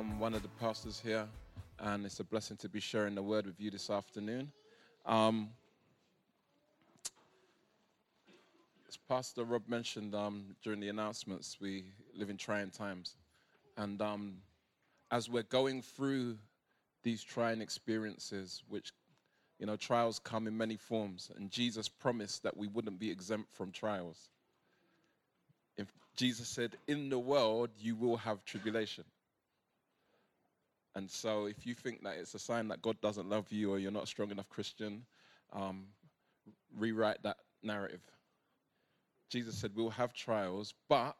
um, one of the pastors here, and it's a blessing to be sharing the word with you this afternoon. Um, as Pastor Rob mentioned um, during the announcements, we live in trying times. And um, as we're going through these trying experiences, which, you know, trials come in many forms, and Jesus promised that we wouldn't be exempt from trials. If Jesus said, In the world, you will have tribulation. And so, if you think that it's a sign that God doesn't love you or you're not a strong enough Christian, um, rewrite that narrative. Jesus said, We'll have trials, but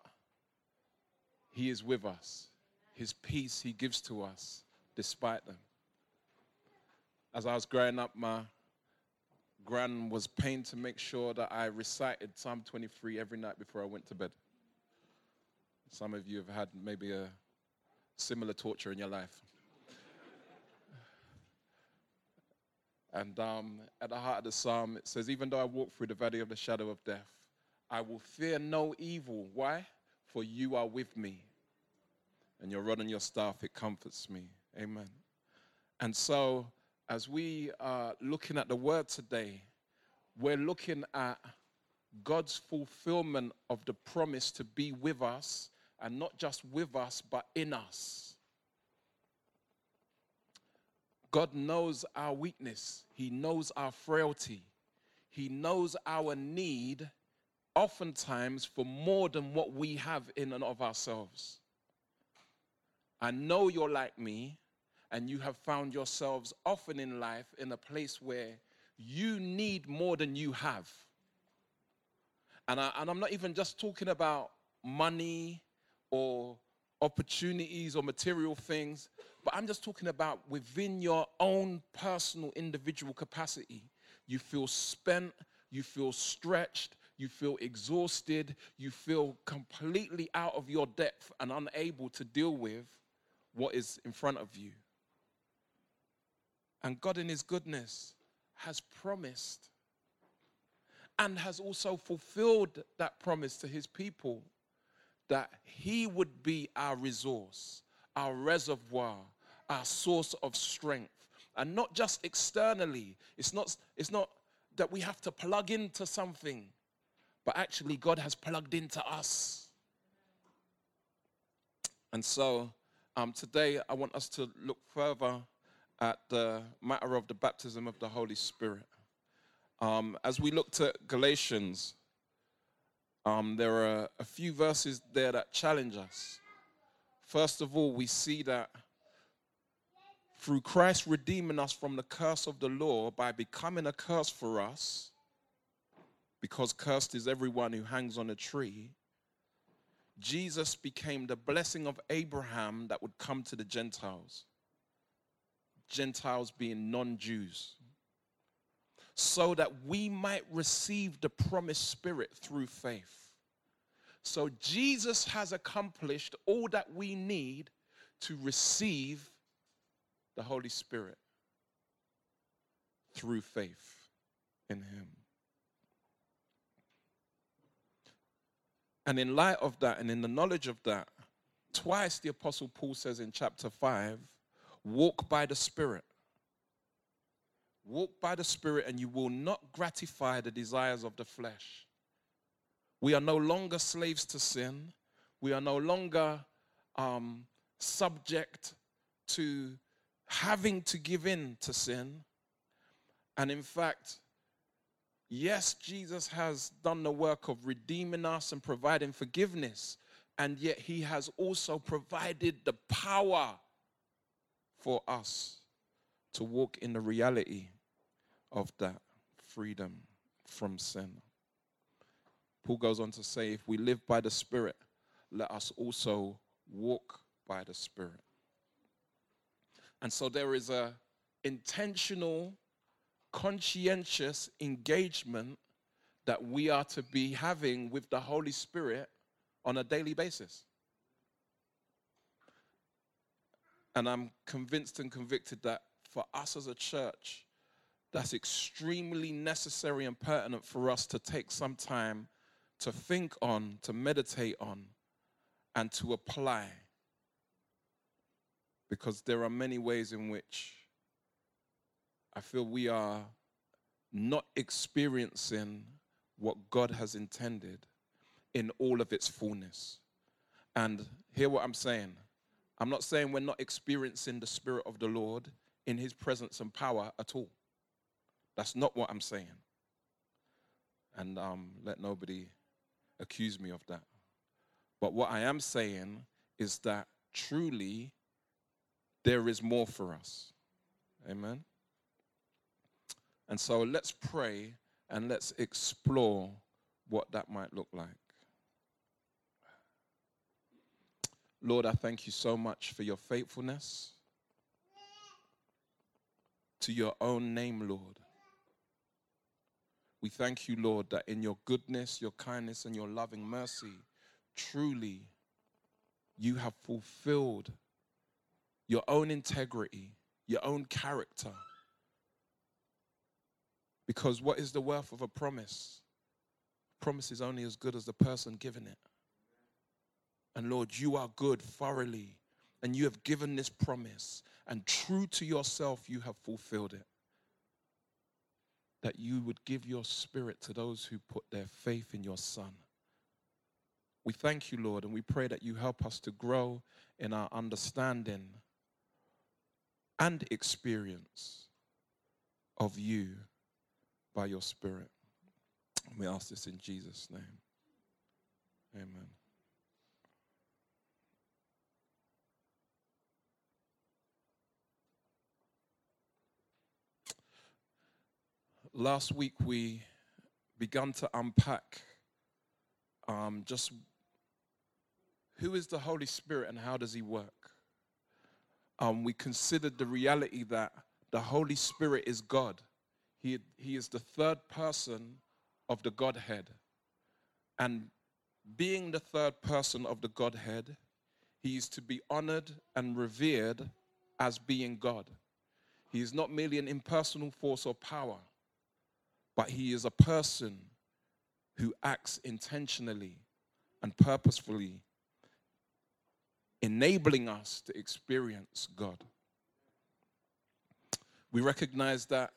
He is with us. His peace He gives to us despite them. As I was growing up, my gran was pained to make sure that I recited Psalm 23 every night before I went to bed. Some of you have had maybe a similar torture in your life. And um, at the heart of the psalm, it says, Even though I walk through the valley of the shadow of death, I will fear no evil. Why? For you are with me. And your rod and your staff, it comforts me. Amen. And so, as we are looking at the word today, we're looking at God's fulfillment of the promise to be with us, and not just with us, but in us. God knows our weakness, He knows our frailty, He knows our need, oftentimes, for more than what we have in and of ourselves. I know you're like me, and you have found yourselves often in life in a place where you need more than you have. And, I, and I'm not even just talking about money or opportunities or material things, but I'm just talking about within your own personal individual capacity. You feel spent, you feel stretched, you feel exhausted, you feel completely out of your depth and unable to deal with what is in front of you. And God, in His goodness, has promised and has also fulfilled that promise to His people that He would be our resource, our reservoir, our source of strength. And not just externally. It's not, it's not that we have to plug into something, but actually, God has plugged into us. And so, um, today, I want us to look further at the matter of the baptism of the Holy Spirit. Um, as we looked at Galatians, um, there are a few verses there that challenge us. First of all, we see that through Christ redeeming us from the curse of the law by becoming a curse for us, because cursed is everyone who hangs on a tree, Jesus became the blessing of Abraham that would come to the Gentiles. Gentiles being non Jews. So that we might receive the promised Spirit through faith. So Jesus has accomplished all that we need to receive the Holy Spirit through faith in Him. And in light of that and in the knowledge of that, twice the Apostle Paul says in chapter 5 walk by the Spirit. Walk by the Spirit, and you will not gratify the desires of the flesh. We are no longer slaves to sin. We are no longer um, subject to having to give in to sin. And in fact, yes, Jesus has done the work of redeeming us and providing forgiveness, and yet he has also provided the power for us to walk in the reality of that freedom from sin. Paul goes on to say, if we live by the Spirit, let us also walk by the Spirit. And so there is a intentional, conscientious engagement that we are to be having with the Holy Spirit on a daily basis. And I'm convinced and convicted that for us as a church, that's extremely necessary and pertinent for us to take some time to think on, to meditate on, and to apply because there are many ways in which I feel we are not experiencing what God has intended in all of its fullness. And hear what I'm saying. I'm not saying we're not experiencing the Spirit of the Lord in His presence and power at all. That's not what I'm saying. And um, let nobody accuse me of that. But what I am saying is that truly there is more for us. Amen. And so let's pray and let's explore what that might look like. Lord, I thank you so much for your faithfulness to your own name, Lord. We thank you, Lord, that in your goodness, your kindness, and your loving mercy, truly you have fulfilled your own integrity, your own character. Because what is the worth of a promise? Promise is only as good as the person giving it. And Lord, you are good thoroughly, and you have given this promise, and true to yourself, you have fulfilled it. That you would give your spirit to those who put their faith in your Son. We thank you, Lord, and we pray that you help us to grow in our understanding and experience of you by your Spirit. We ask this in Jesus' name. Amen. Last week we began to unpack um, just who is the Holy Spirit and how does he work. Um, we considered the reality that the Holy Spirit is God. He, he is the third person of the Godhead. And being the third person of the Godhead, he is to be honored and revered as being God. He is not merely an impersonal force or power but he is a person who acts intentionally and purposefully, enabling us to experience God. We recognize that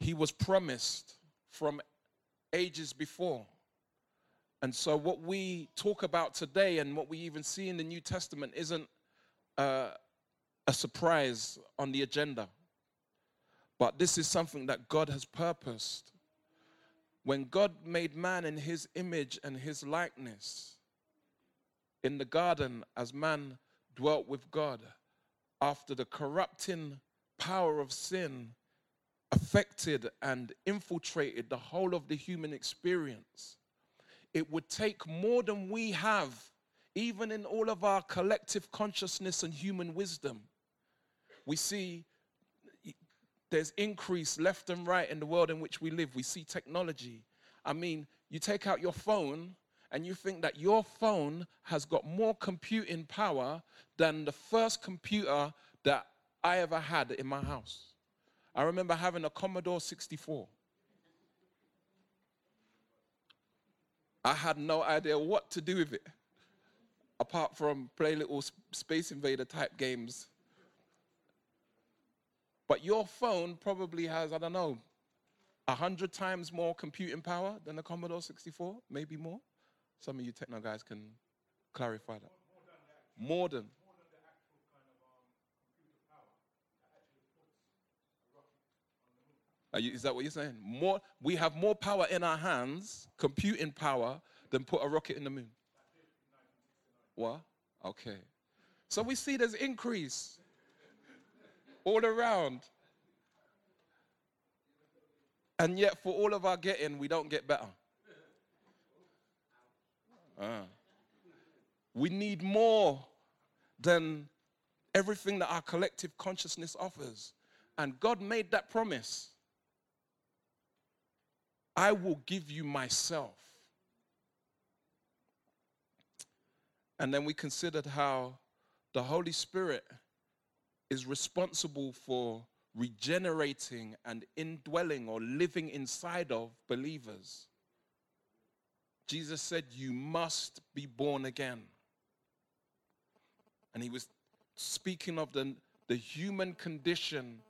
he was promised from ages before. And so, what we talk about today and what we even see in the New Testament isn't uh, a surprise on the agenda. But this is something that God has purposed. When God made man in his image and his likeness in the garden as man dwelt with God, after the corrupting power of sin affected and infiltrated the whole of the human experience, it would take more than we have, even in all of our collective consciousness and human wisdom. We see there's increase left and right in the world in which we live. We see technology. I mean, you take out your phone and you think that your phone has got more computing power than the first computer that I ever had in my house. I remember having a Commodore 64. I had no idea what to do with it apart from play little Space Invader type games but your phone probably has, I don't know, a hundred times more computing power than the Commodore 64, maybe more. Some of you techno guys can clarify that. More than. You, is that what you're saying? More, we have more power in our hands, computing power, than put a rocket in the moon. What? Okay. So we see there's increase all around. And yet, for all of our getting, we don't get better. Uh, we need more than everything that our collective consciousness offers. And God made that promise I will give you myself. And then we considered how the Holy Spirit is responsible for regenerating and indwelling or living inside of believers. Jesus said, You must be born again. And he was speaking of the, the human condition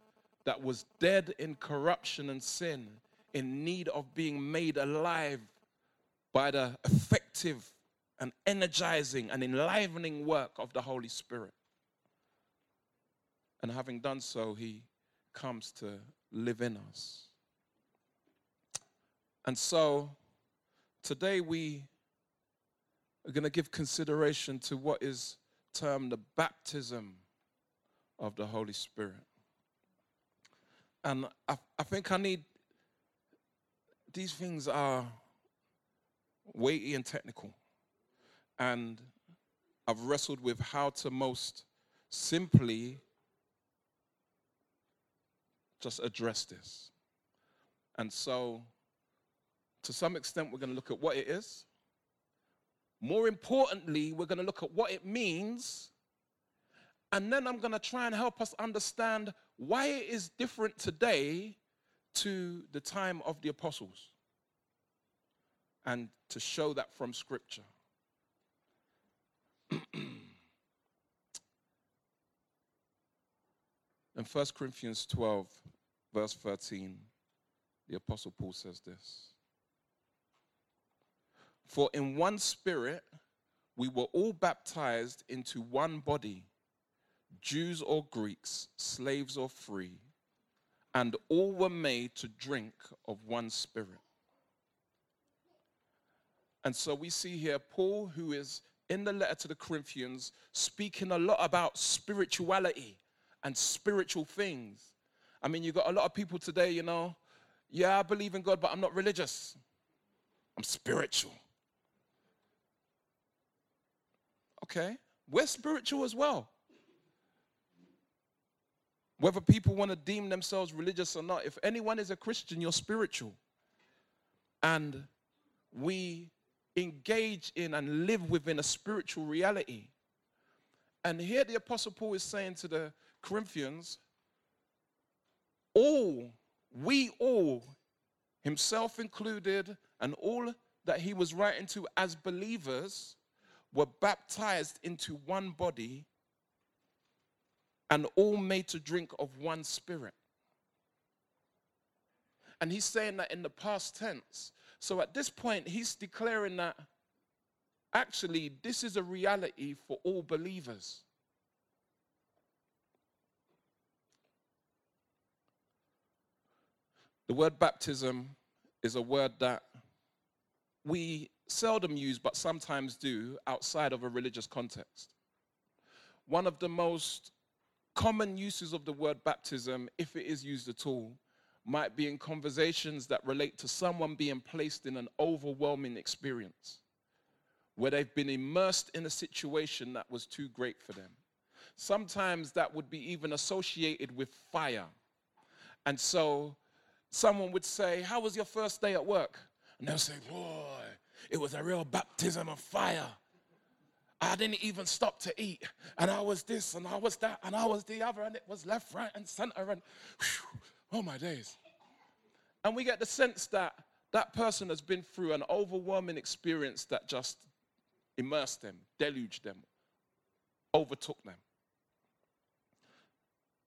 that was dead in corruption and sin, in need of being made alive by the effective and energizing and enlivening work of the Holy Spirit. And having done so, he comes to live in us. And so today we are going to give consideration to what is termed the baptism of the Holy Spirit. And I, I think I need, these things are weighty and technical. And I've wrestled with how to most simply just address this. And so, to some extent, we're going to look at what it is. More importantly, we're going to look at what it means. And then I'm going to try and help us understand why it is different today to the time of the apostles. And to show that from Scripture. In 1 Corinthians 12, verse 13, the Apostle Paul says this For in one spirit we were all baptized into one body, Jews or Greeks, slaves or free, and all were made to drink of one spirit. And so we see here Paul, who is in the letter to the Corinthians, speaking a lot about spirituality and spiritual things. I mean, you got a lot of people today, you know, yeah, I believe in God, but I'm not religious. I'm spiritual. Okay, we're spiritual as well. Whether people want to deem themselves religious or not, if anyone is a Christian, you're spiritual. And we engage in and live within a spiritual reality. And here the Apostle Paul is saying to the Corinthians, all, we all, himself included, and all that he was writing to as believers were baptized into one body and all made to drink of one spirit. And he's saying that in the past tense. So at this point, he's declaring that actually this is a reality for all believers. The word baptism is a word that we seldom use, but sometimes do outside of a religious context. One of the most common uses of the word baptism, if it is used at all, might be in conversations that relate to someone being placed in an overwhelming experience where they've been immersed in a situation that was too great for them. Sometimes that would be even associated with fire. And so someone would say, How was your first day at work? And they'll say, Boy, it was a real baptism of fire. I didn't even stop to eat. And I was this and I was that and I was the other and it was left, right, and center. And whew, oh my days. And we get the sense that that person has been through an overwhelming experience that just immersed them, deluged them, overtook them.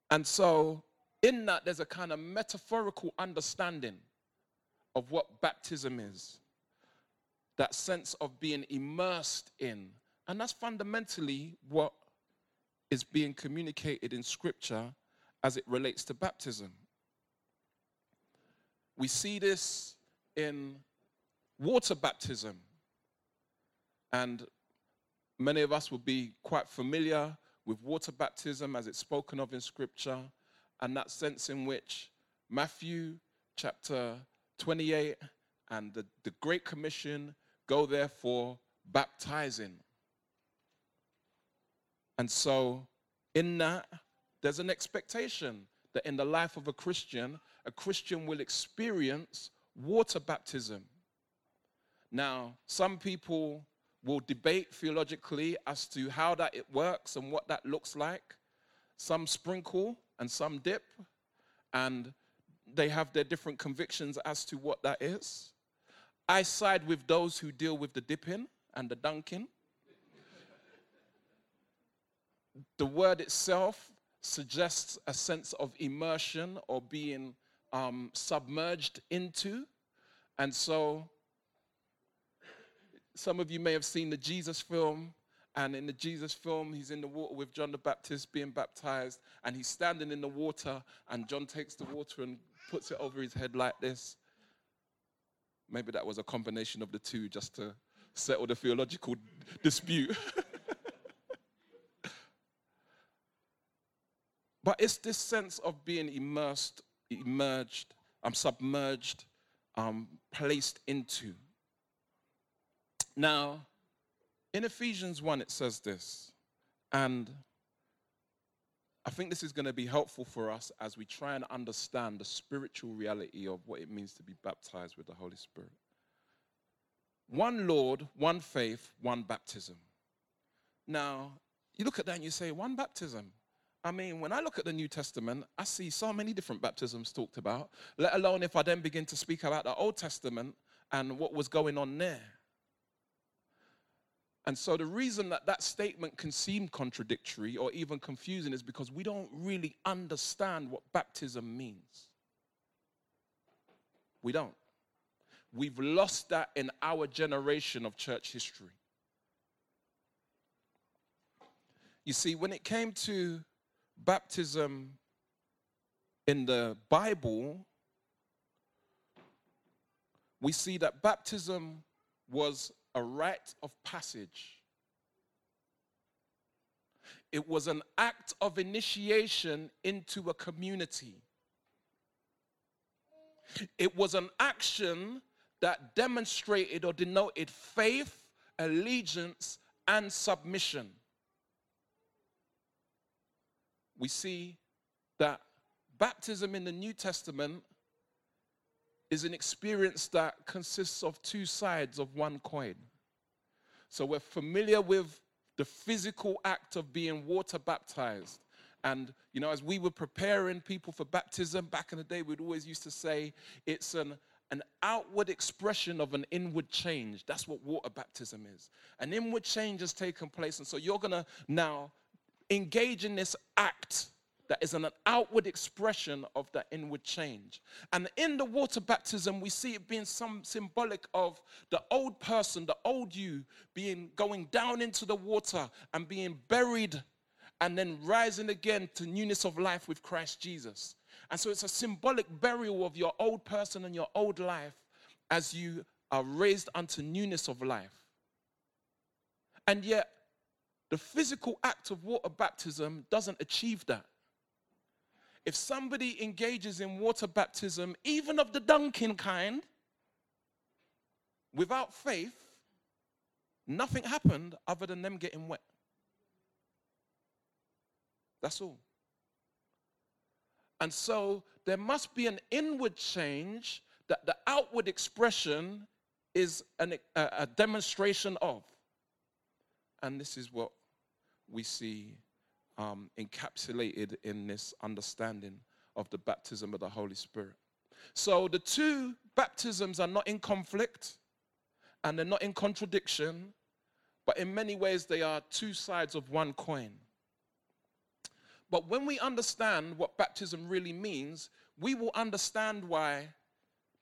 And so in that, there's a kind of metaphorical understanding of what baptism is that sense of being immersed in. And that's fundamentally what is being communicated in Scripture as it relates to baptism. We see this in water baptism. And many of us will be quite familiar with water baptism as it's spoken of in Scripture and that sense in which Matthew chapter 28 and the, the Great Commission go therefore baptizing. And so, in that, there's an expectation that in the life of a Christian, a Christian will experience water baptism. Now, some people will debate theologically as to how that it works and what that looks like. Some sprinkle, and some dip, and they have their different convictions as to what that is. I side with those who deal with the dipping and the dunking. the word itself suggests a sense of immersion or being um, submerged into. And so, some of you may have seen the Jesus film. And in the Jesus film, he's in the water with John the Baptist being baptized, and he's standing in the water, and John takes the water and puts it over his head like this. Maybe that was a combination of the two just to settle the theological dispute. but it's this sense of being immersed, emerged, I'm um, submerged, um, placed into. Now, in Ephesians 1, it says this, and I think this is going to be helpful for us as we try and understand the spiritual reality of what it means to be baptized with the Holy Spirit. One Lord, one faith, one baptism. Now, you look at that and you say, one baptism. I mean, when I look at the New Testament, I see so many different baptisms talked about, let alone if I then begin to speak about the Old Testament and what was going on there. And so the reason that that statement can seem contradictory or even confusing is because we don't really understand what baptism means. We don't. We've lost that in our generation of church history. You see, when it came to baptism in the Bible, we see that baptism was a rite of passage. It was an act of initiation into a community. It was an action that demonstrated or denoted faith, allegiance, and submission. We see that baptism in the New Testament is an experience that consists of two sides of one coin. So we're familiar with the physical act of being water baptized. And, you know, as we were preparing people for baptism back in the day, we'd always used to say it's an, an outward expression of an inward change. That's what water baptism is. An inward change has taken place. And so you're going to now engage in this act that is an outward expression of that inward change. And in the water baptism, we see it being some symbolic of the old person, the old you, being going down into the water and being buried and then rising again to newness of life with Christ Jesus. And so it's a symbolic burial of your old person and your old life as you are raised unto newness of life. And yet, the physical act of water baptism doesn't achieve that if somebody engages in water baptism, even of the dunking kind, without faith, nothing happened other than them getting wet. That's all. And so there must be an inward change that the outward expression is an, a, a demonstration of. And this is what we see um, encapsulated in this understanding of the baptism of the Holy Spirit. So the two baptisms are not in conflict and they're not in contradiction, but in many ways they are two sides of one coin. But when we understand what baptism really means, we will understand why,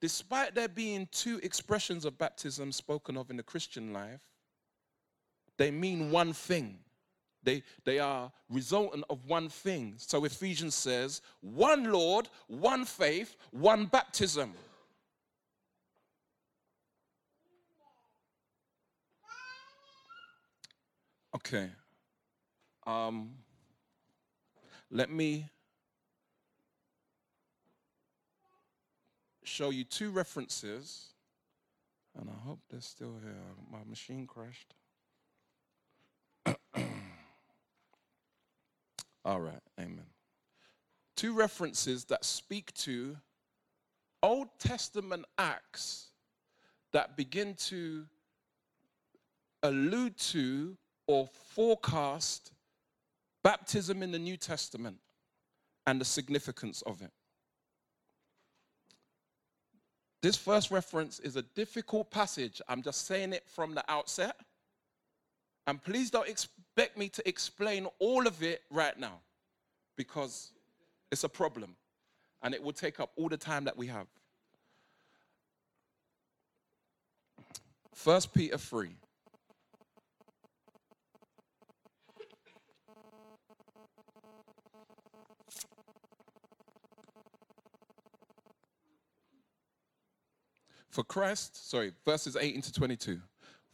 despite there being two expressions of baptism spoken of in the Christian life, they mean one thing. They, they are resultant of one thing. So Ephesians says, one Lord, one faith, one baptism. Okay. Um, let me show you two references. And I hope they're still here. My machine crashed. All right, amen. Two references that speak to Old Testament acts that begin to allude to or forecast baptism in the New Testament and the significance of it. This first reference is a difficult passage. I'm just saying it from the outset. And please don't, expect me to explain all of it right now because it's a problem and it will take up all the time that we have. First Peter 3. For Christ, sorry, verses 18 to 22.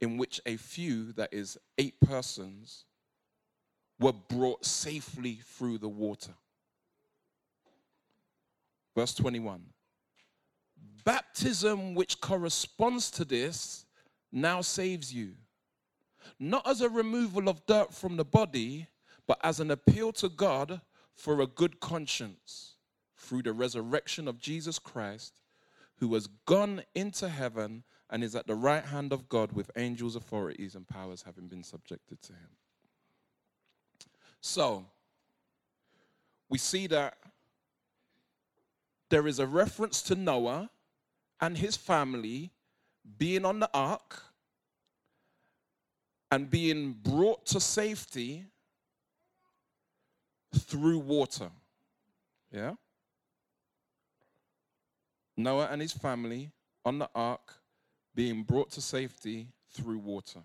in which a few, that is, eight persons, were brought safely through the water. Verse 21 Baptism, which corresponds to this, now saves you, not as a removal of dirt from the body, but as an appeal to God for a good conscience through the resurrection of Jesus Christ who has gone into heaven and is at the right hand of God with angels, authorities, and powers having been subjected to him. So, we see that there is a reference to Noah and his family being on the ark and being brought to safety through water. Yeah? Noah and his family on the ark being brought to safety through water.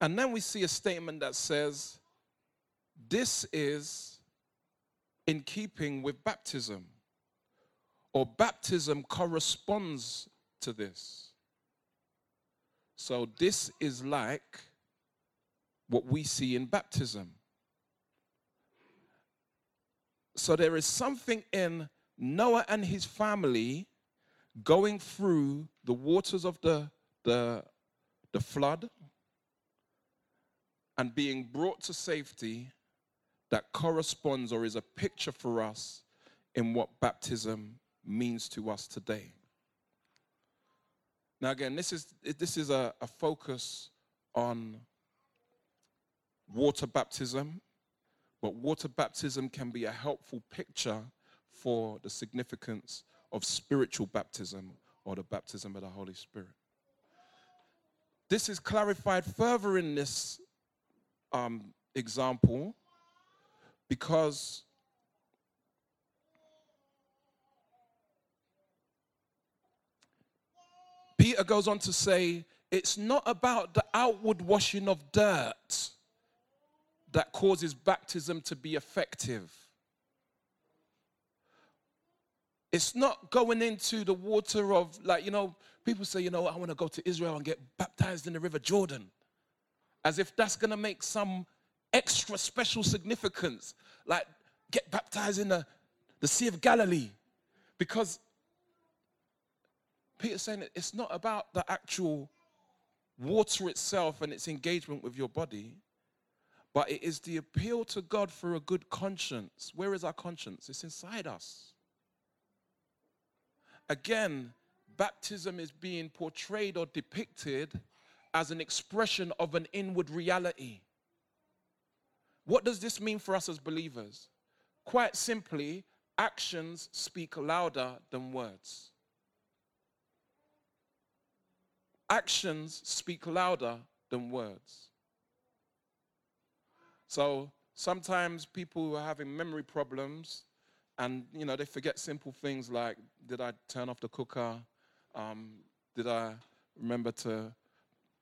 And then we see a statement that says, This is in keeping with baptism, or baptism corresponds to this. So, this is like what we see in baptism. So there is something in Noah and his family going through the waters of the, the, the flood and being brought to safety that corresponds or is a picture for us in what baptism means to us today. Now, again, this is, this is a, a focus on water baptism but water baptism can be a helpful picture for the significance of spiritual baptism or the baptism of the Holy Spirit. This is clarified further in this um, example because Peter goes on to say, it's not about the outward washing of dirt that causes baptism to be effective. It's not going into the water of, like, you know, people say, you know, I want to go to Israel and get baptized in the River Jordan, as if that's going to make some extra special significance. Like, get baptized in the, the Sea of Galilee. Because Peter's saying it's not about the actual water itself and its engagement with your body but it is the appeal to God for a good conscience. Where is our conscience? It's inside us. Again, baptism is being portrayed or depicted as an expression of an inward reality. What does this mean for us as believers? Quite simply, actions speak louder than words. Actions speak louder than words. So sometimes people who are having memory problems and you know they forget simple things like did I turn off the cooker? Um, did I remember to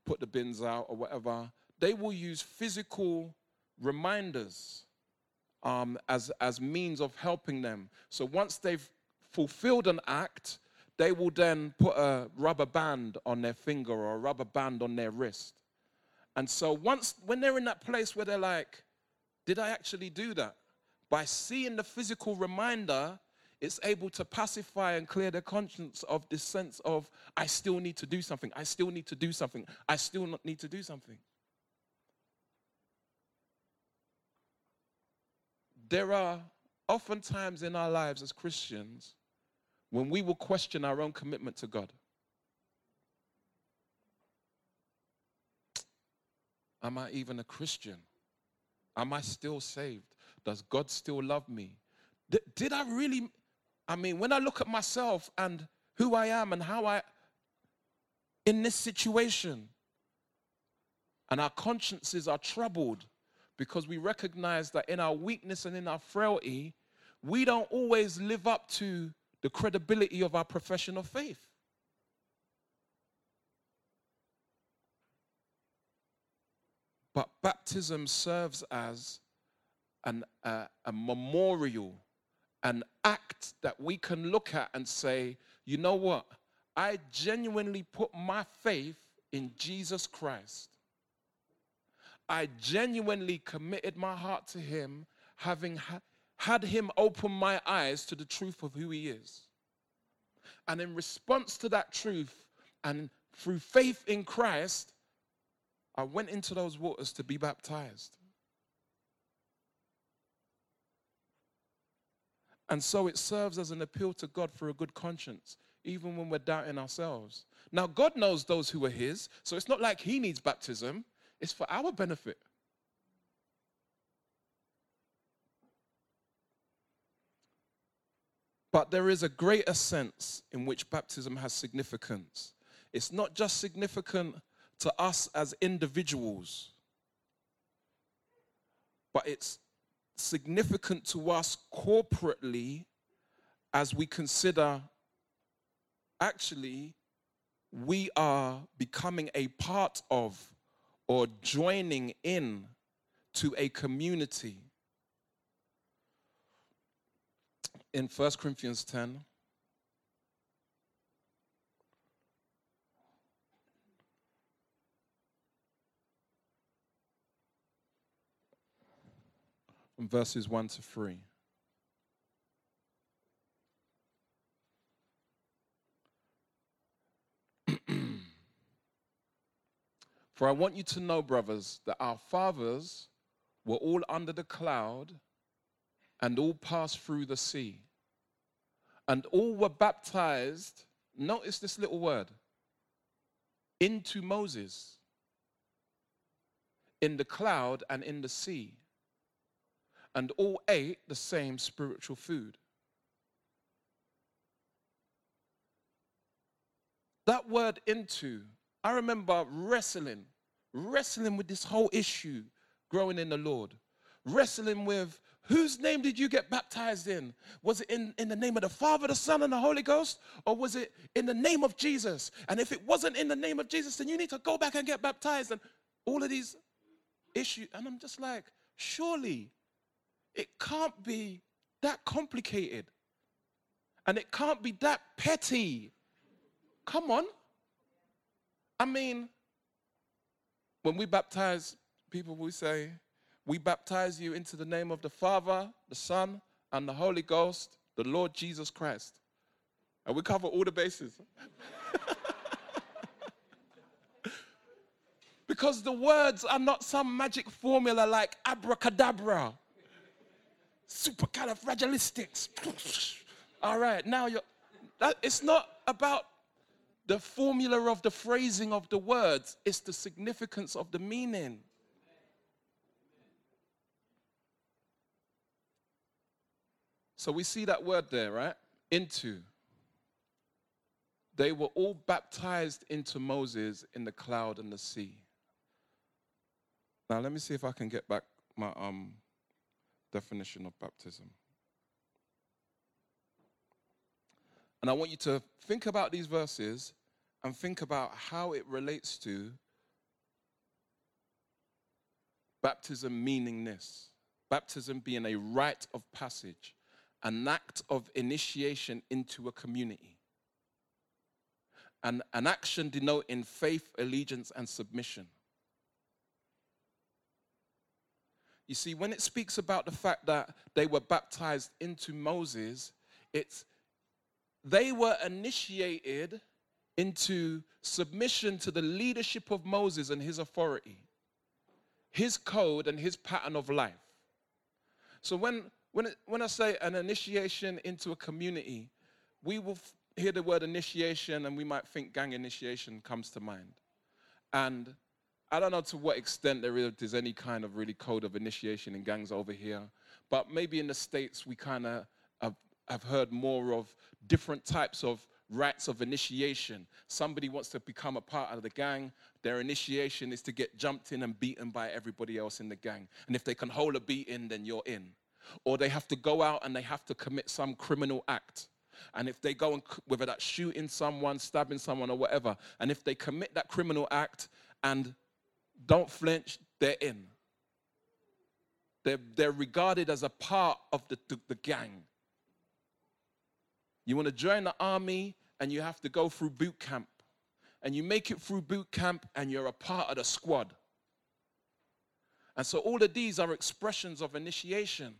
put the bins out or whatever? They will use physical reminders um, as, as means of helping them. So once they've fulfilled an act, they will then put a rubber band on their finger or a rubber band on their wrist. And so once, when they're in that place where they're like, did I actually do that? By seeing the physical reminder, it's able to pacify and clear the conscience of this sense of, I still need to do something, I still need to do something, I still need to do something. There are oftentimes in our lives as Christians when we will question our own commitment to God. Am I even a Christian? Am I still saved? Does God still love me? D- did I really? I mean, when I look at myself and who I am and how I, in this situation, and our consciences are troubled because we recognize that in our weakness and in our frailty, we don't always live up to the credibility of our profession of faith. But baptism serves as an, uh, a memorial, an act that we can look at and say, you know what? I genuinely put my faith in Jesus Christ. I genuinely committed my heart to Him, having ha- had Him open my eyes to the truth of who He is. And in response to that truth, and through faith in Christ, I went into those waters to be baptized. And so it serves as an appeal to God for a good conscience, even when we're doubting ourselves. Now, God knows those who are His, so it's not like He needs baptism, it's for our benefit. But there is a greater sense in which baptism has significance. It's not just significant to us as individuals, but it's significant to us corporately as we consider actually we are becoming a part of or joining in to a community. In 1 Corinthians 10, verses 1 to 3. For I want you to know, brothers, that our fathers were all under the cloud and all passed through the sea. And all were baptized, notice this little word, into Moses in the cloud and in the sea and all ate the same spiritual food. That word into, I remember wrestling, wrestling with this whole issue growing in the Lord, wrestling with whose name did you get baptized in? Was it in, in the name of the Father, the Son, and the Holy Ghost? Or was it in the name of Jesus? And if it wasn't in the name of Jesus, then you need to go back and get baptized. And all of these issues. And I'm just like, surely it can't be that complicated. And it can't be that petty. Come on. I mean, when we baptize people, we say, We baptize you into the name of the Father, the Son, and the Holy Ghost, the Lord Jesus Christ. And we cover all the bases. because the words are not some magic formula like abracadabra supercalifragilistic. All right, now you're. That, it's not about the formula of the phrasing of the words, it's the significance of the meaning. So we see that word there, right? Into. They were all baptized into Moses in the cloud and the sea. Now let me see if I can get back my um definition of baptism. And I want you to think about these verses and think about how it relates to baptism meaning this baptism being a rite of passage, an act of initiation into a community, and an action denoting faith, allegiance, and submission. You see, when it speaks about the fact that they were baptized into Moses, It's they were initiated into submission to the leadership of Moses and his authority, his code and his pattern of life. So when when, when I say an initiation into a community, we will f- hear the word initiation and we might think gang initiation comes to mind. And I don't know to what extent there is any kind of really code of initiation in gangs over here, but maybe in the States we kind of have, have heard more of different types of rites of initiation. Somebody wants to become a part of the gang, their initiation is to get jumped in and beaten by everybody else in the gang. And if they can hold a beating, then you're in. Or they have to go out and they have to commit some criminal act. And if they go and, whether that's shooting someone, stabbing someone, or whatever, and if they commit that criminal act and don't flinch, they're in. They're, they're regarded as a part of the, the, the gang. You want to join the army and you have to go through boot camp. And you make it through boot camp and you're a part of the squad. And so all of these are expressions of initiation.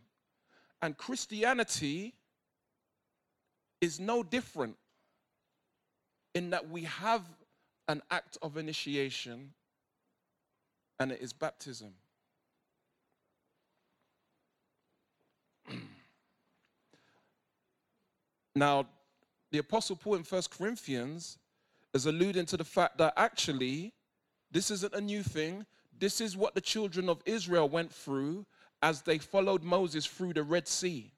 And Christianity is no different in that we have an act of initiation and it is baptism. now, the Apostle Paul in 1 Corinthians is alluding to the fact that actually this isn't a new thing. This is what the children of Israel went through as they followed Moses through the Red Sea.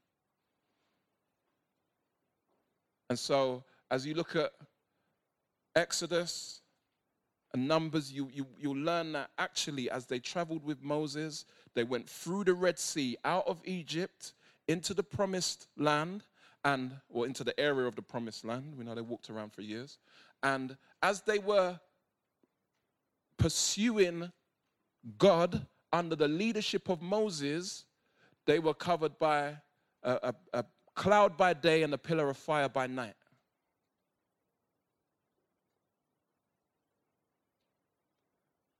And so, as you look at Exodus, and Numbers, you, you, you'll learn that actually, as they traveled with Moses, they went through the Red Sea, out of Egypt, into the promised land, and, or into the area of the promised land. We know they walked around for years. And as they were pursuing God under the leadership of Moses, they were covered by a, a, a cloud by day and a pillar of fire by night.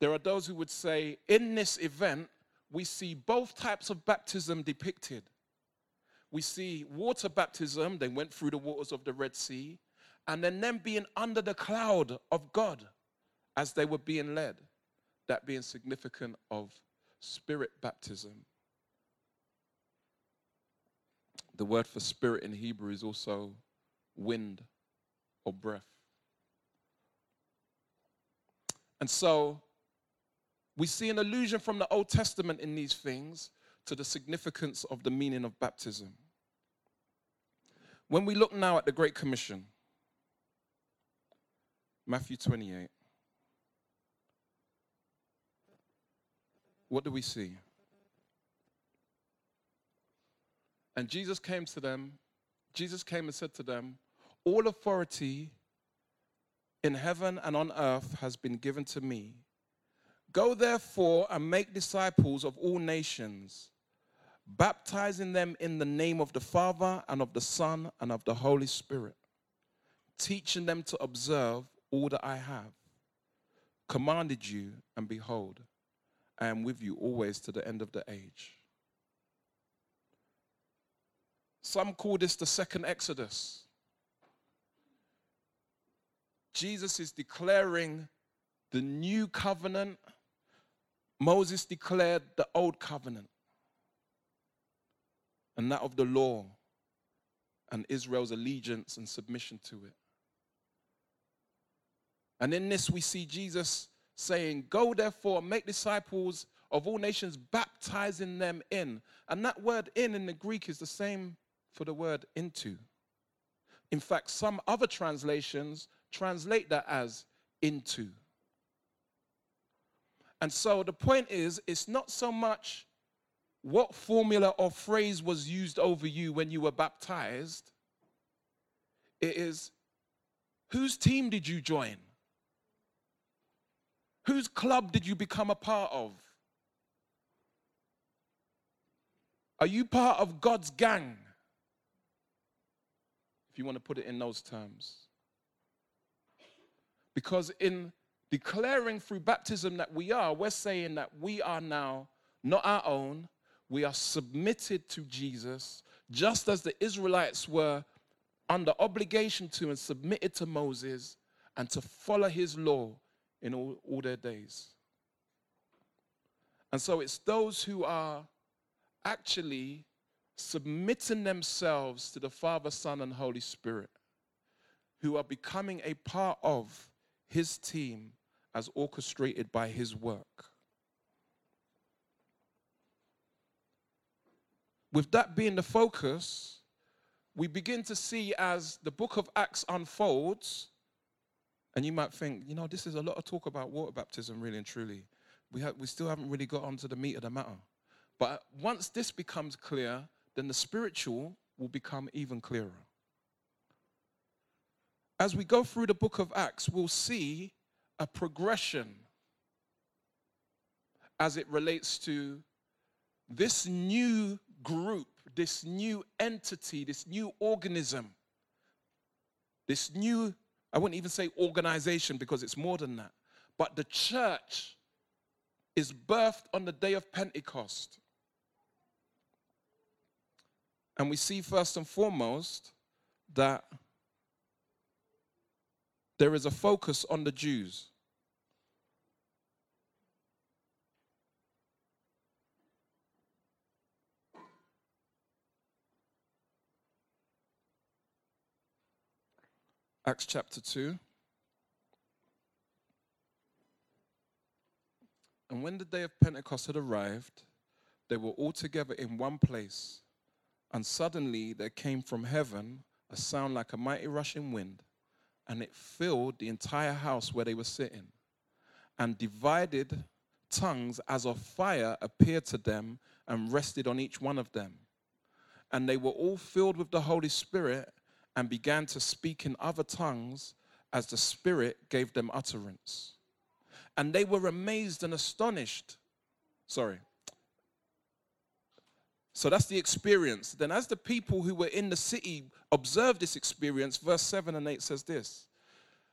There are those who would say, in this event, we see both types of baptism depicted. We see water baptism, they went through the waters of the Red Sea, and then them being under the cloud of God as they were being led. That being significant of spirit baptism. The word for spirit in Hebrew is also wind or breath. And so we see an allusion from the Old Testament in these things to the significance of the meaning of baptism. When we look now at the Great Commission, Matthew 28, what do we see? And Jesus came to them, Jesus came and said to them, All authority in heaven and on earth has been given to me. Go therefore and make disciples of all nations, baptizing them in the name of the Father and of the Son and of the Holy Spirit, teaching them to observe all that I have commanded you, and behold, I am with you always to the end of the age. Some call this the second Exodus. Jesus is declaring the new covenant Moses declared the old covenant and that of the law and Israel's allegiance and submission to it. And in this, we see Jesus saying, Go therefore, make disciples of all nations, baptizing them in. And that word in in the Greek is the same for the word into. In fact, some other translations translate that as into. And so the point is, it's not so much what formula or phrase was used over you when you were baptized, it is whose team did you join? Whose club did you become a part of? Are you part of God's gang? If you want to put it in those terms. Because in declaring through baptism that we are, we're saying that we are now not our own. We are submitted to Jesus, just as the Israelites were under obligation to and submitted to Moses and to follow his law in all, all their days. And so it's those who are actually submitting themselves to the Father, Son, and Holy Spirit who are becoming a part of his team as orchestrated by his work. With that being the focus, we begin to see as the book of Acts unfolds, and you might think, you know, this is a lot of talk about water baptism, really and truly. We, have, we still haven't really got onto the meat of the matter. But once this becomes clear, then the spiritual will become even clearer. As we go through the book of Acts, we'll see a progression as it relates to this new group, this new entity, this new organism, this new, I wouldn't even say organization because it's more than that, but the church is birthed on the day of Pentecost. And we see first and foremost that there is a focus on the Jews. Acts chapter 2. And when the day of Pentecost had arrived, they were all together in one place. And suddenly there came from heaven a sound like a mighty rushing wind, and it filled the entire house where they were sitting. And divided tongues as of fire appeared to them and rested on each one of them. And they were all filled with the Holy Spirit and began to speak in other tongues as the Spirit gave them utterance. And they were amazed and astonished. Sorry. So that's the experience. Then, as the people who were in the city observed this experience, verse 7 and 8 says this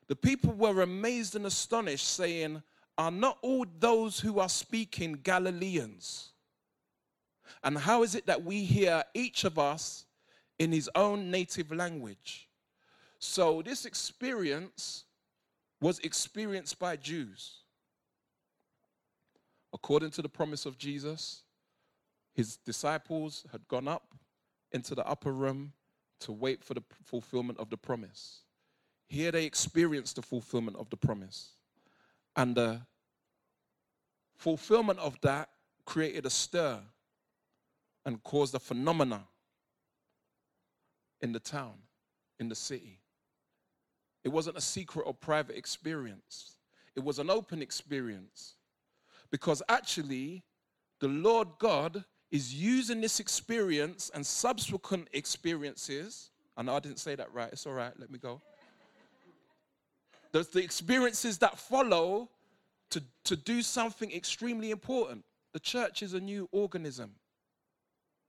The people were amazed and astonished, saying, Are not all those who are speaking Galileans? And how is it that we hear each of us in his own native language? So, this experience was experienced by Jews. According to the promise of Jesus, his disciples had gone up into the upper room to wait for the fulfillment of the promise. Here they experienced the fulfillment of the promise. And the fulfillment of that created a stir and caused a phenomena in the town, in the city. It wasn't a secret or private experience, it was an open experience. Because actually, the Lord God is using this experience and subsequent experiences. I know I didn't say that right. It's all right. Let me go. There's the experiences that follow to, to do something extremely important. The church is a new organism,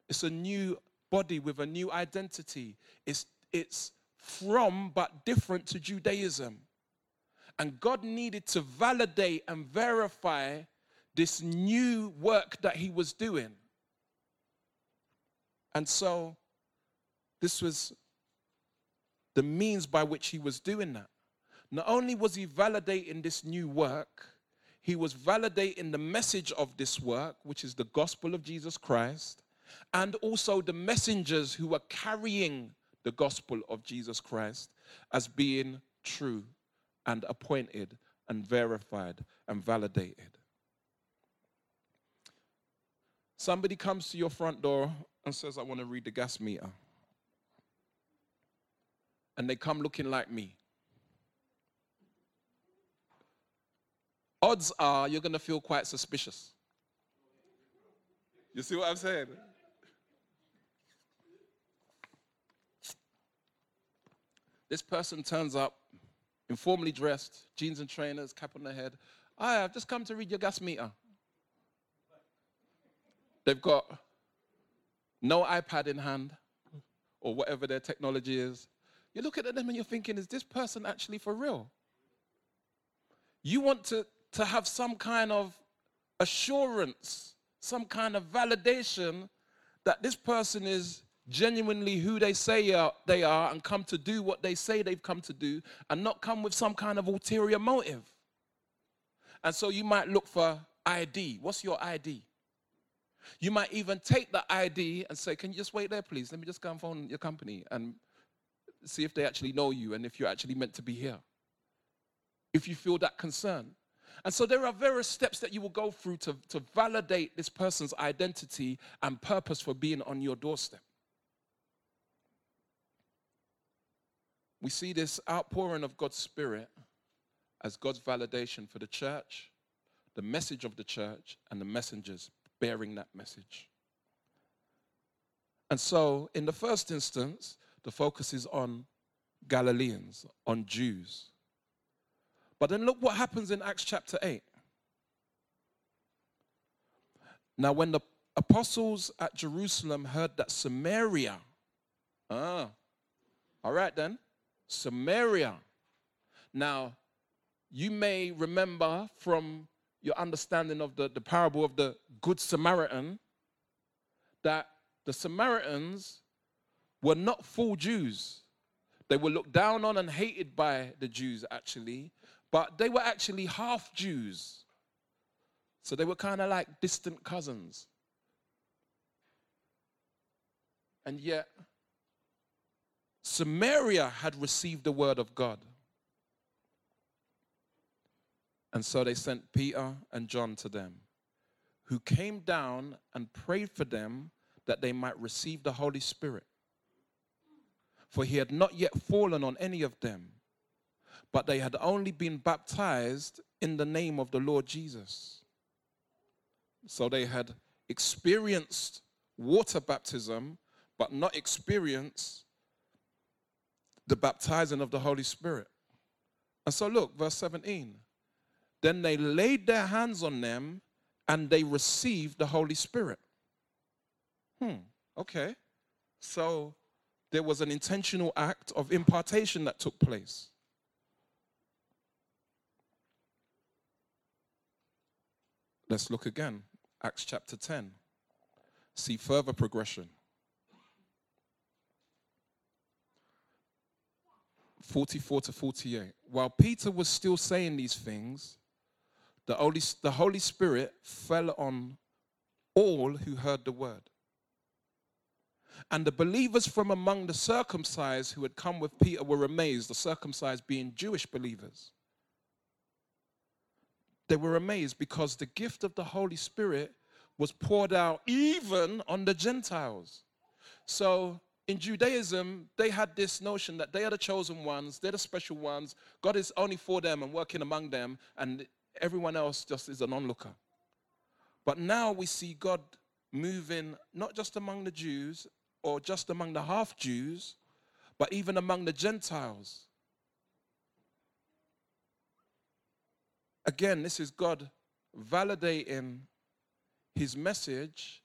it's a new body with a new identity. It's, it's from but different to Judaism. And God needed to validate and verify this new work that He was doing. And so, this was the means by which he was doing that. Not only was he validating this new work, he was validating the message of this work, which is the gospel of Jesus Christ, and also the messengers who were carrying the gospel of Jesus Christ as being true and appointed and verified and validated. Somebody comes to your front door and says, I want to read the gas meter. And they come looking like me. Odds are you're going to feel quite suspicious. You see what I'm saying? This person turns up, informally dressed, jeans and trainers, cap on their head. Hi, I've just come to read your gas meter. They've got no iPad in hand or whatever their technology is. You look at them and you're thinking, is this person actually for real? You want to, to have some kind of assurance, some kind of validation that this person is genuinely who they say they are and come to do what they say they've come to do and not come with some kind of ulterior motive. And so you might look for ID. What's your ID? You might even take the ID and say, Can you just wait there, please? Let me just go and phone your company and see if they actually know you and if you're actually meant to be here. If you feel that concern. And so there are various steps that you will go through to, to validate this person's identity and purpose for being on your doorstep. We see this outpouring of God's Spirit as God's validation for the church, the message of the church, and the messengers bearing that message. And so, in the first instance, the focus is on Galileans, on Jews. But then look what happens in Acts chapter 8. Now, when the apostles at Jerusalem heard that Samaria, ah, all right then, Samaria. Now, you may remember from your understanding of the, the parable of the Good Samaritan that the Samaritans were not full Jews. They were looked down on and hated by the Jews, actually, but they were actually half Jews. So they were kind of like distant cousins. And yet, Samaria had received the word of God. And so they sent Peter and John to them, who came down and prayed for them that they might receive the Holy Spirit. For he had not yet fallen on any of them, but they had only been baptized in the name of the Lord Jesus. So they had experienced water baptism, but not experienced the baptizing of the Holy Spirit. And so, look, verse 17. Then they laid their hands on them and they received the Holy Spirit. Hmm, okay. So there was an intentional act of impartation that took place. Let's look again. Acts chapter 10. See further progression. 44 to 48. While Peter was still saying these things, the Holy, the Holy Spirit fell on all who heard the word. And the believers from among the circumcised who had come with Peter were amazed, the circumcised being Jewish believers. They were amazed because the gift of the Holy Spirit was poured out even on the Gentiles. So in Judaism, they had this notion that they are the chosen ones, they're the special ones. God is only for them and working among them, and everyone else just is an onlooker. But now we see God moving not just among the Jews or just among the half Jews, but even among the Gentiles. Again, this is God validating his message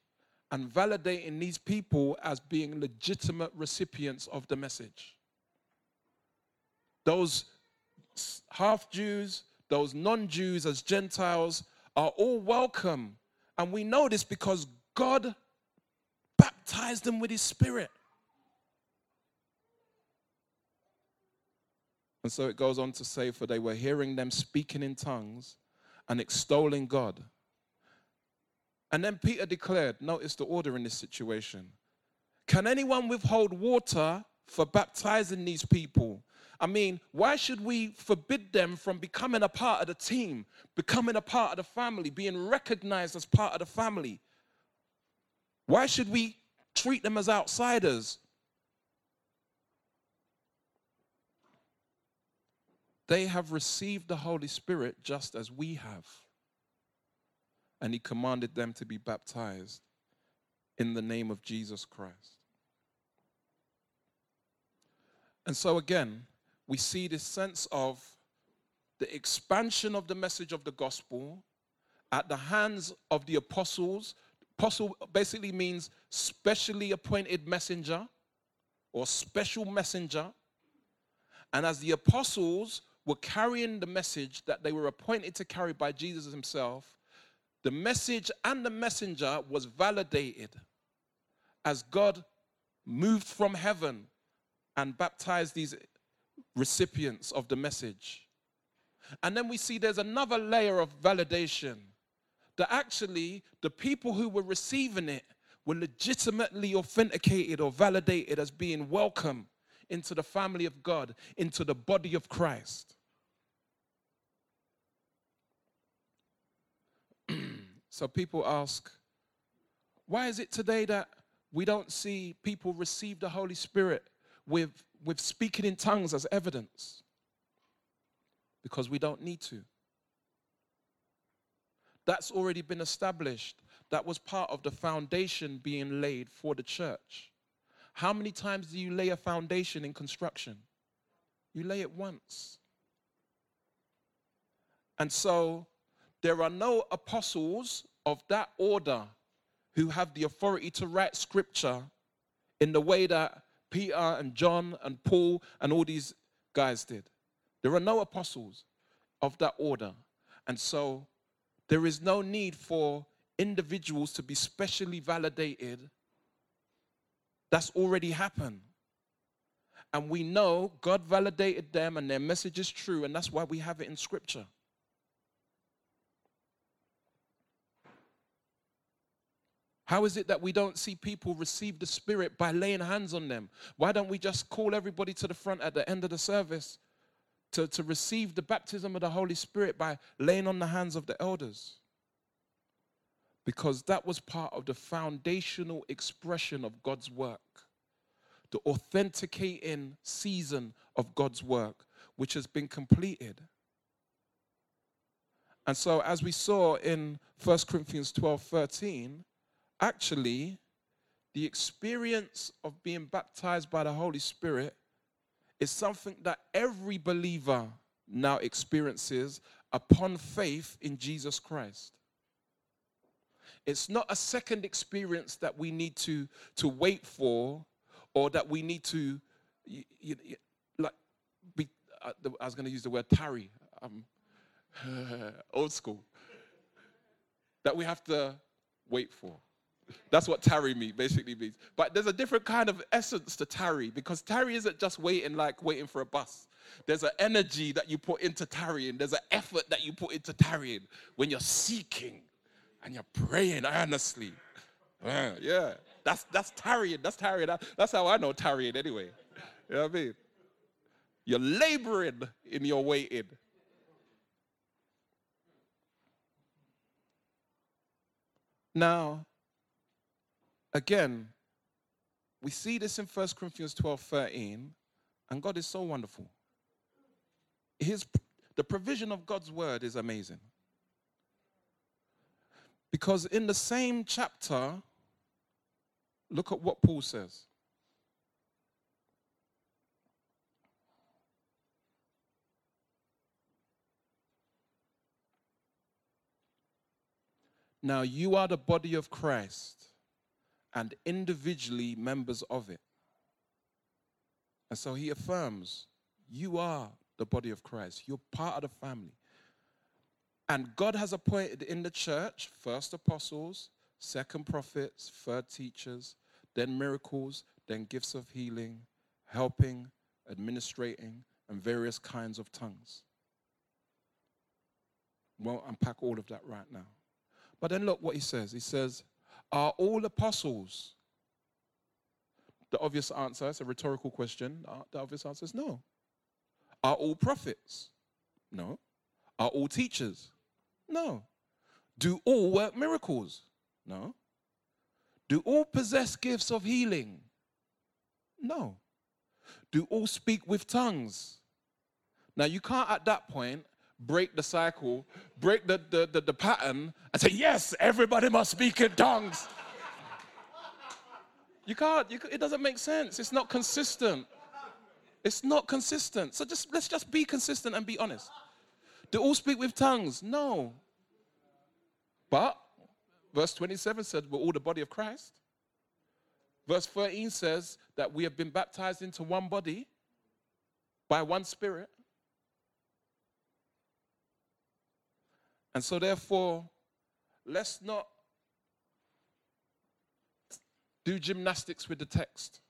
and validating these people as being legitimate recipients of the message. Those half Jews, those non Jews as Gentiles are all welcome. And we know this because God baptized them with His Spirit. And so it goes on to say, For they were hearing them speaking in tongues and extolling God. And then Peter declared, notice the order in this situation. Can anyone withhold water for baptizing these people? I mean, why should we forbid them from becoming a part of the team, becoming a part of the family, being recognized as part of the family? Why should we treat them as outsiders? They have received the Holy Spirit just as we have and he commanded them to be baptized in the name of Jesus Christ. And so, again, we see this sense of the expansion of the message of the gospel at the hands of the apostles. Apostle basically means specially appointed messenger or special messenger. And as the apostles were carrying the message that they were appointed to carry by Jesus himself, the message and the messenger was validated as God moved from heaven and baptize these recipients of the message. And then we see there's another layer of validation that actually the people who were receiving it were legitimately authenticated or validated as being welcome into the family of God, into the body of Christ. so people ask, why is it today that we don't see people receive the Holy Spirit with, with speaking in tongues as evidence? Because we don't need to. That's already been established. That was part of the foundation being laid for the church. How many times do you lay a foundation in construction? You lay it once. And so there are no apostles of that order who have the authority to write scripture in the way that Peter and John and Paul and all these guys did. There are no apostles of that order. And so there is no need for individuals to be specially validated. That's already happened. And we know God validated them and their message is true, and that's why we have it in Scripture. How is it that we don't see people receive the Spirit by laying hands on them? Why don't we just call everybody to the front at the end of the service to, to receive the baptism of the Holy Spirit by laying on the hands of the elders? Because that was part of the foundational expression of God's work, the authenticating season of God's work, which has been completed. And so, as we saw in 1 Corinthians 12 13, actually, the experience of being baptized by the Holy Spirit is something that every believer now experiences upon faith in Jesus Christ. It's not a second experience that we need to, to wait for or that we need to, you, you, like, be, uh, I was going to use the word tarry, um, old school, that we have to wait for. That's what tarry me basically means. But there's a different kind of essence to tarry because tarry isn't just waiting like waiting for a bus. There's an energy that you put into tarrying. There's an effort that you put into tarrying when you're seeking and you're praying earnestly. Uh, yeah, that's that's tarrying. That's tarrying. That's how I know tarrying anyway. You know what I mean? You're laboring in your waiting. Now, Again, we see this in 1 Corinthians 12 13, and God is so wonderful. His, the provision of God's word is amazing. Because in the same chapter, look at what Paul says. Now you are the body of Christ and individually members of it. And so he affirms, You are the body of Christ, you're part of the family. And God has appointed in the church first apostles, second prophets, third teachers, then miracles, then gifts of healing, helping, administrating, and various kinds of tongues. Won't unpack all of that right now. But then look what he says. He says, are all apostles? The obvious answer, it's a rhetorical question. The obvious answer is no. Are all prophets? No. Are all teachers? No. Do all work miracles? No. Do all possess gifts of healing? No. Do all speak with tongues? Now, you can't at that point break the cycle, break the, the, the, the pattern, and say, yes, everybody must speak in tongues. You can't, you, it doesn't make sense. It's not consistent. It's not consistent. So just let's just be consistent and be honest. Do all speak with tongues? No. But verse 27 says, we're all the body of Christ. Verse 13 says that we have been baptized into one body by one spirit. And so, therefore, let's not do gymnastics with the text.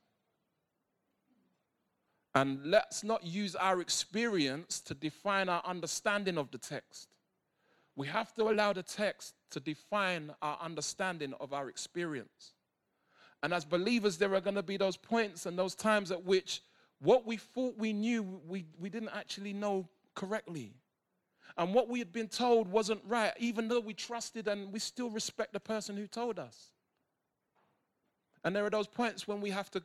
And let's not use our experience to define our understanding of the text. We have to allow the text to define our understanding of our experience. And as believers, there are going to be those points and those times at which what we thought we knew, we, we didn't actually know correctly. And what we had been told wasn't right, even though we trusted and we still respect the person who told us. And there are those points when we have to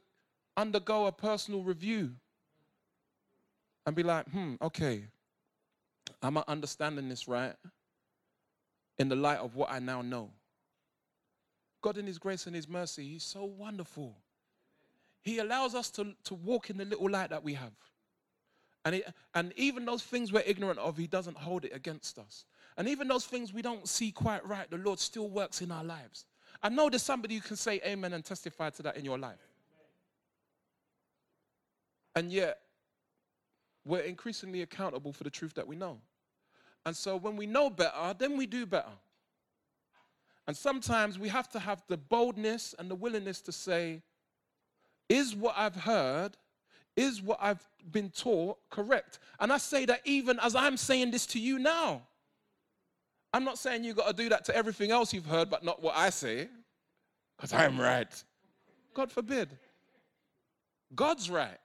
undergo a personal review and be like, hmm, okay, am I understanding this right in the light of what I now know? God, in His grace and His mercy, He's so wonderful. He allows us to, to walk in the little light that we have. And, it, and even those things we're ignorant of, He doesn't hold it against us. And even those things we don't see quite right, the Lord still works in our lives. I know there's somebody who can say amen and testify to that in your life. And yet, we're increasingly accountable for the truth that we know. And so when we know better, then we do better. And sometimes we have to have the boldness and the willingness to say, is what I've heard, is what I've been taught correct? And I say that even as I'm saying this to you now. I'm not saying you got to do that to everything else you've heard, but not what I say, because I'm right. God forbid. God's right.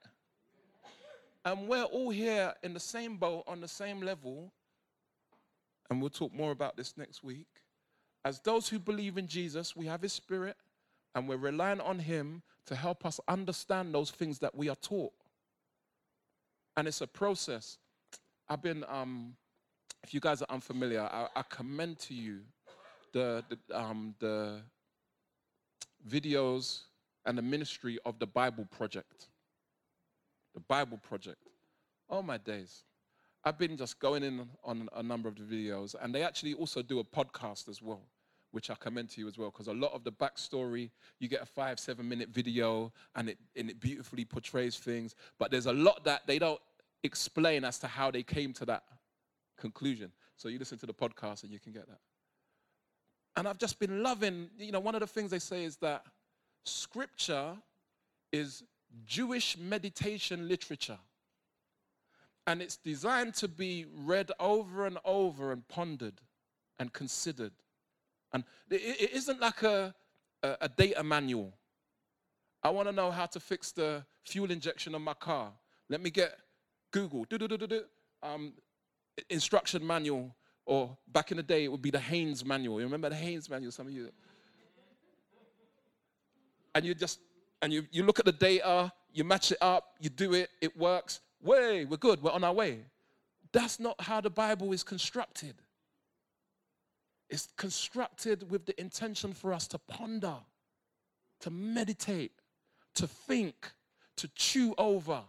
And we're all here in the same boat, on the same level. And we'll talk more about this next week. As those who believe in Jesus, we have His Spirit, and we're relying on Him to help us understand those things that we are taught. And it's a process. I've been, um, if you guys are unfamiliar, I, I commend to you the, the, um, the videos and the ministry of the Bible Project the Bible Project. Oh my days. I've been just going in on a number of the videos, and they actually also do a podcast as well, which I commend to you as well, because a lot of the backstory, you get a five, seven minute video, and it, and it beautifully portrays things, but there's a lot that they don't explain as to how they came to that conclusion. So you listen to the podcast and you can get that. And I've just been loving, you know, one of the things they say is that scripture is Jewish meditation literature. And it's designed to be read over and over and pondered and considered. And it isn't like a, a, data manual. I want to know how to fix the fuel injection on my car. Let me get Google. Um, instruction manual. Or back in the day, it would be the Haynes manual. You remember the Haynes manual? Some of you. And you just and you, you look at the data, you match it up, you do it, it works. Way, we're good, we're on our way. That's not how the Bible is constructed. It's constructed with the intention for us to ponder, to meditate, to think, to chew over.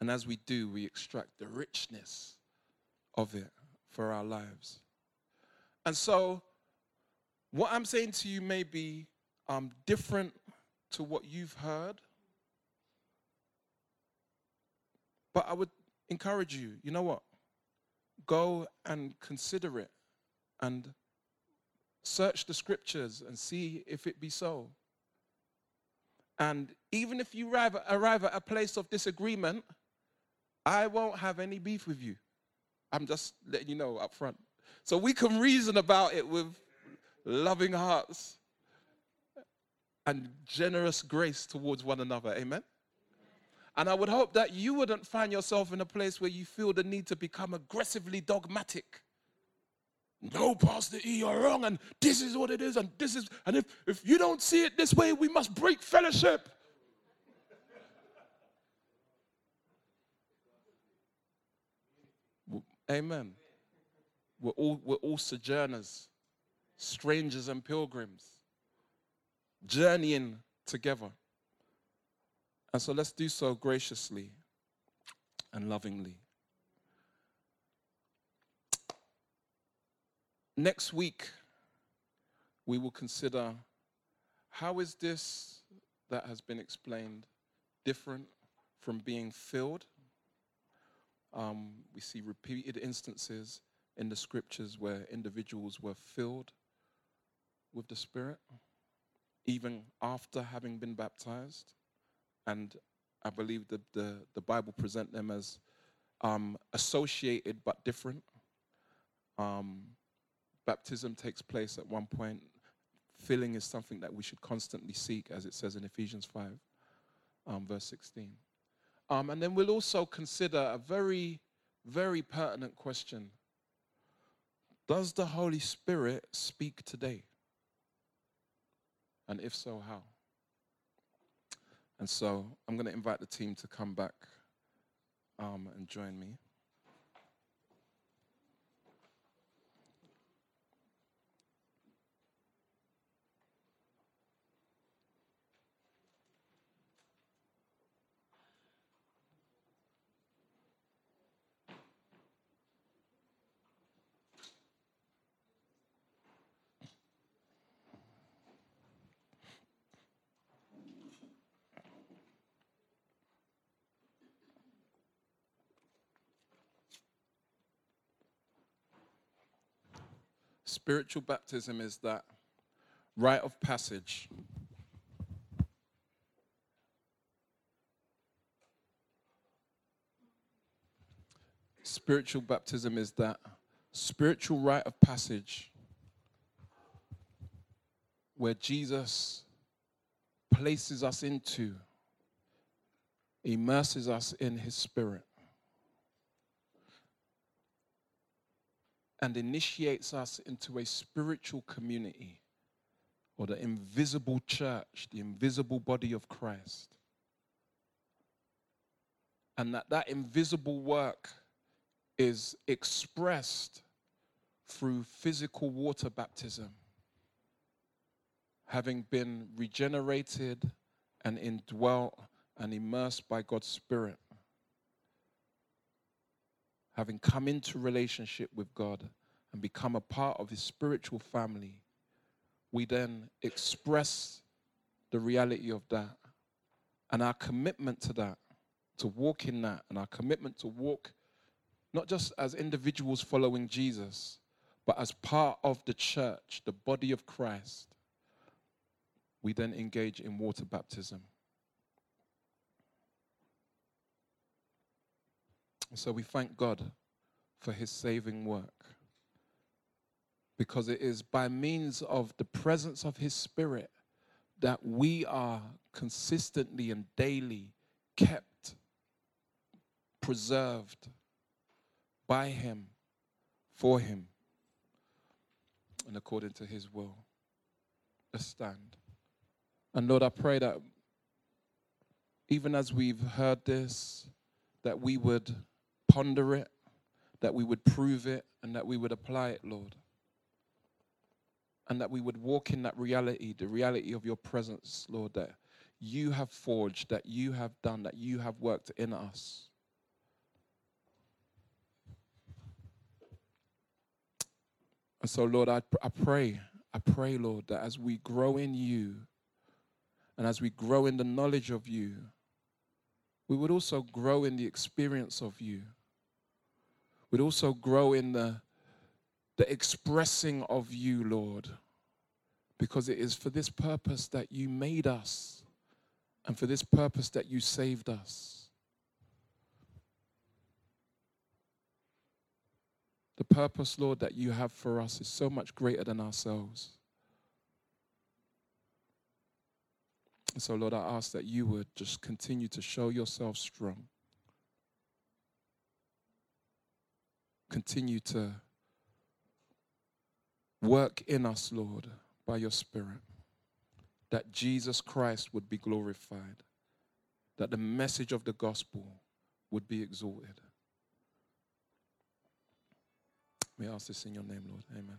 And as we do, we extract the richness of it for our lives. And so, what I'm saying to you may be um, different to what you've heard, but I would encourage you, you know what? Go and consider it and search the scriptures and see if it be so. And even if you arrive, arrive at a place of disagreement, I won't have any beef with you. I'm just letting you know up front. So we can reason about it with loving hearts, and generous grace towards one another. Amen? And I would hope that you wouldn't find yourself in a place where you feel the need to become aggressively dogmatic. No, Pastor E, you're wrong, and this is what it is, and this is, and if, if you don't see it this way, we must break fellowship. Amen. We're all, we're all sojourners strangers and pilgrims, journeying together. And so let's do so graciously and lovingly. Next week, we will consider how is this that has been explained different from being filled? Um, we see repeated instances in the scriptures where individuals were filled with the Spirit, even after having been baptized. And I believe that the, the Bible present them as um, associated but different. Um, baptism takes place at one point. Filling is something that we should constantly seek, as it says in Ephesians 5, um, verse 16. Um, and then we'll also consider a very, very pertinent question Does the Holy Spirit speak today? And if so, how? And so I'm going to invite the team to come back um, and join me. Spiritual baptism is that rite of passage. Spiritual baptism is that spiritual rite of passage where Jesus places us into, immerses us in his spirit. And initiates us into a spiritual community or the invisible church, the invisible body of Christ. And that that invisible work is expressed through physical water baptism, having been regenerated and indwelt and immersed by God's Spirit having come into relationship with God and become a part of his spiritual family, we then express the reality of that and our commitment to that, to walk in that, and our commitment to walk not just as individuals following Jesus, but as part of the church, the body of Christ, we then engage in water baptism. So we thank God for his saving work. Because it is by means of the presence of his spirit that we are consistently and daily kept, preserved by him, for him, and according to his will. Let's stand. And Lord, I pray that even as we've heard this, that we would ponder it, that we would prove it, and that we would apply it, Lord. And that we would walk in that reality, the reality of your presence, Lord, that you have forged, that you have done, that you have worked in us. And so, Lord, I, I pray, I pray, Lord, that as we grow in you and as we grow in the knowledge of you, we would also grow in the experience of you would also grow in the, the expressing of you, Lord, because it is for this purpose that you made us and for this purpose that you saved us. The purpose, Lord, that you have for us is so much greater than ourselves. And so, Lord, I ask that you would just continue to show yourself strong. Continue to work in us, Lord, by your Spirit, that Jesus Christ would be glorified, that the message of the gospel would be exalted. We ask this in your name, Lord. Amen.